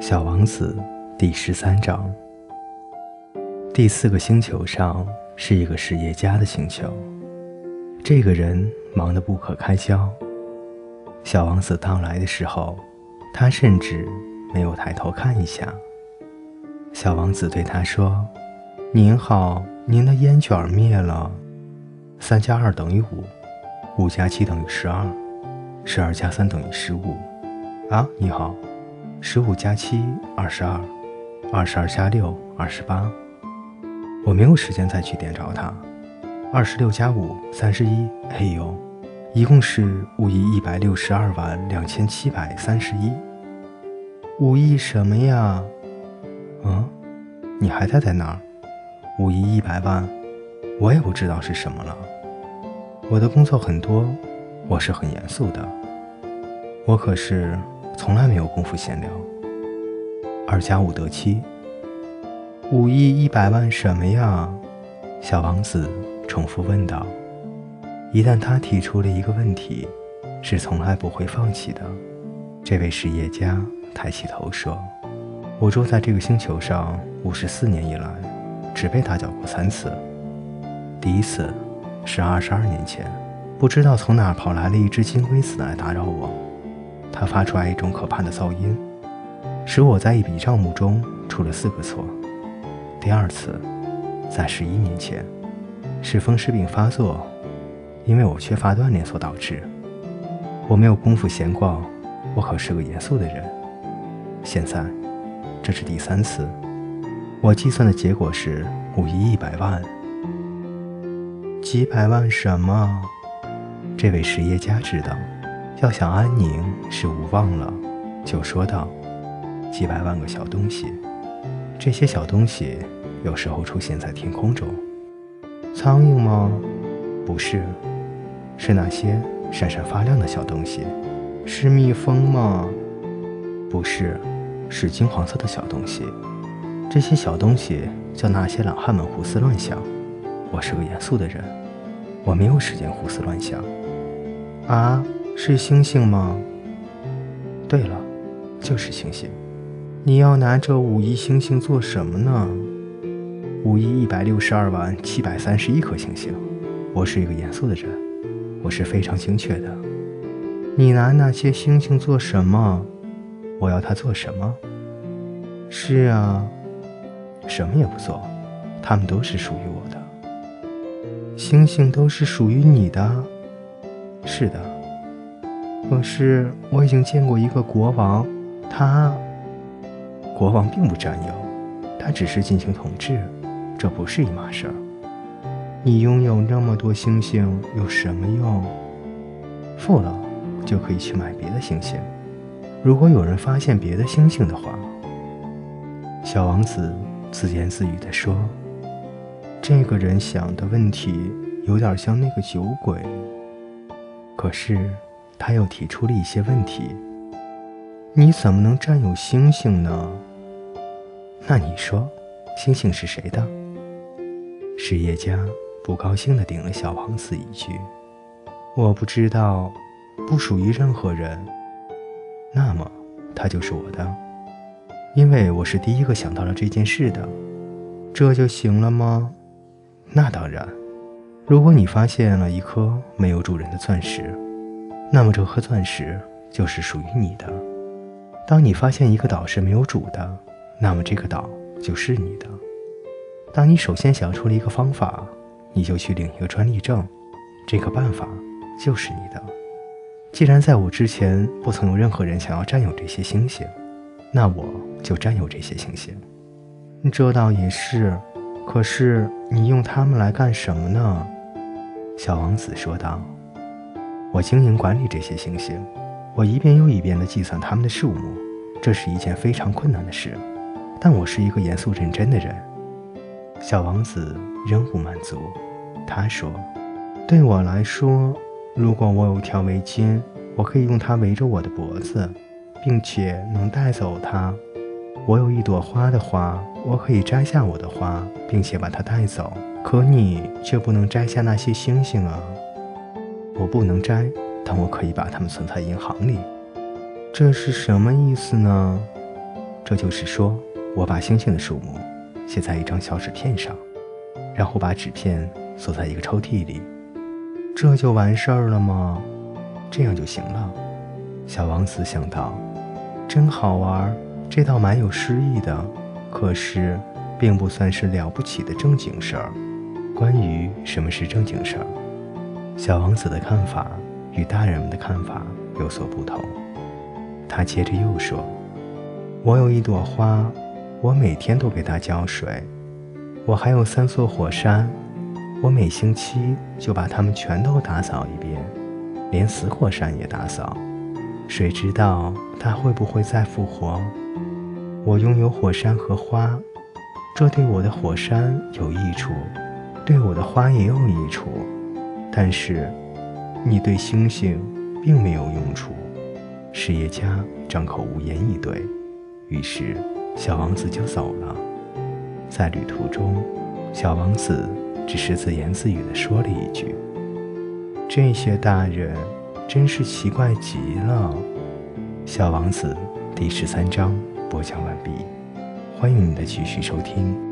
小王子第十三章。第四个星球上是一个实业家的星球，这个人忙得不可开交。小王子到来的时候，他甚至没有抬头看一下。小王子对他说：“您好，您的烟卷灭了。三加二等于五，五加七等于十二，十二加三等于十五。啊，你好。”十五加七，二十二；二十二加六，二十八。我没有时间再去点着它。二十六加五，三十一。哎呦，一共是五亿一百六十二万两千七百三十一。五亿什么呀？嗯，你还在在那儿？五亿一百万，我也不知道是什么了。我的工作很多，我是很严肃的。我可是。从来没有功夫闲聊。二加五得七，五亿一百万什么呀？小王子重复问道。一旦他提出了一个问题，是从来不会放弃的。这位实业家抬起头说：“我住在这个星球上五十四年以来，只被打搅过三次。第一次是二十二年前，不知道从哪跑来了一只金龟子来打扰我。”它发出来一种可怕的噪音，使我在一笔账目中出了四个错。第二次，在十一年前，是风湿病发作，因为我缺乏锻炼所导致。我没有功夫闲逛，我可是个严肃的人。现在，这是第三次，我计算的结果是五亿一百万。几百万什么？这位实业家知道。要想安宁是无望了，就说道：“几百万个小东西，这些小东西有时候出现在天空中。苍蝇吗？不是，是那些闪闪发亮的小东西。是蜜蜂吗？不是，是金黄色的小东西。这些小东西叫那些懒汉们胡思乱想。我是个严肃的人，我没有时间胡思乱想。啊？”是星星吗？对了，就是星星。你要拿这五亿星星做什么呢？五亿一百六十二万七百三十一颗星星。我是一个严肃的人，我是非常精确的。你拿那些星星做什么？我要它做什么？是啊，什么也不做，它们都是属于我的。星星都是属于你的？是的。可是我已经见过一个国王，他国王并不占有，他只是进行统治，这不是一码事儿。你拥有那么多星星有什么用？富了就可以去买别的星星。如果有人发现别的星星的话，小王子自言自语地说：“这个人想的问题有点像那个酒鬼。”可是。他又提出了一些问题：“你怎么能占有星星呢？那你说，星星是谁的？”实业家不高兴地顶了小王子一句：“我不知道，不属于任何人。那么，它就是我的，因为我是第一个想到了这件事的。这就行了吗？那当然。如果你发现了一颗没有主人的钻石。”那么这颗钻石就是属于你的。当你发现一个岛是没有主的，那么这个岛就是你的。当你首先想出了一个方法，你就去领一个专利证，这个办法就是你的。既然在我之前不曾有任何人想要占有这些星星，那我就占有这些星星。这倒也是，可是你用它们来干什么呢？小王子说道。我经营管理这些星星，我一遍又一遍地计算它们的数目，这是一件非常困难的事。但我是一个严肃认真的人。小王子仍不满足，他说：“对我来说，如果我有条围巾，我可以用它围着我的脖子，并且能带走它。我有一朵花的花，我可以摘下我的花，并且把它带走。可你却不能摘下那些星星啊。”我不能摘，但我可以把它们存在银行里。这是什么意思呢？这就是说，我把星星的数目写在一张小纸片上，然后把纸片锁在一个抽屉里，这就完事儿了吗？这样就行了。小王子想到，真好玩，这倒蛮有诗意的。可是，并不算是了不起的正经事儿。关于什么是正经事儿，小王子的看法与大人们的看法有所不同。他接着又说：“我有一朵花，我每天都给它浇水。我还有三座火山，我每星期就把它们全都打扫一遍，连死火山也打扫。谁知道它会不会再复活？我拥有火山和花，这对我的火山有益处，对我的花也有益处。但是，你对星星并没有用处。”实业家张口无言以对，于是小王子就走了。在旅途中，小王子只是自言自语地说了一句：“这些大人真是奇怪极了。”小王子第十三章播讲完毕，欢迎你的继续收听。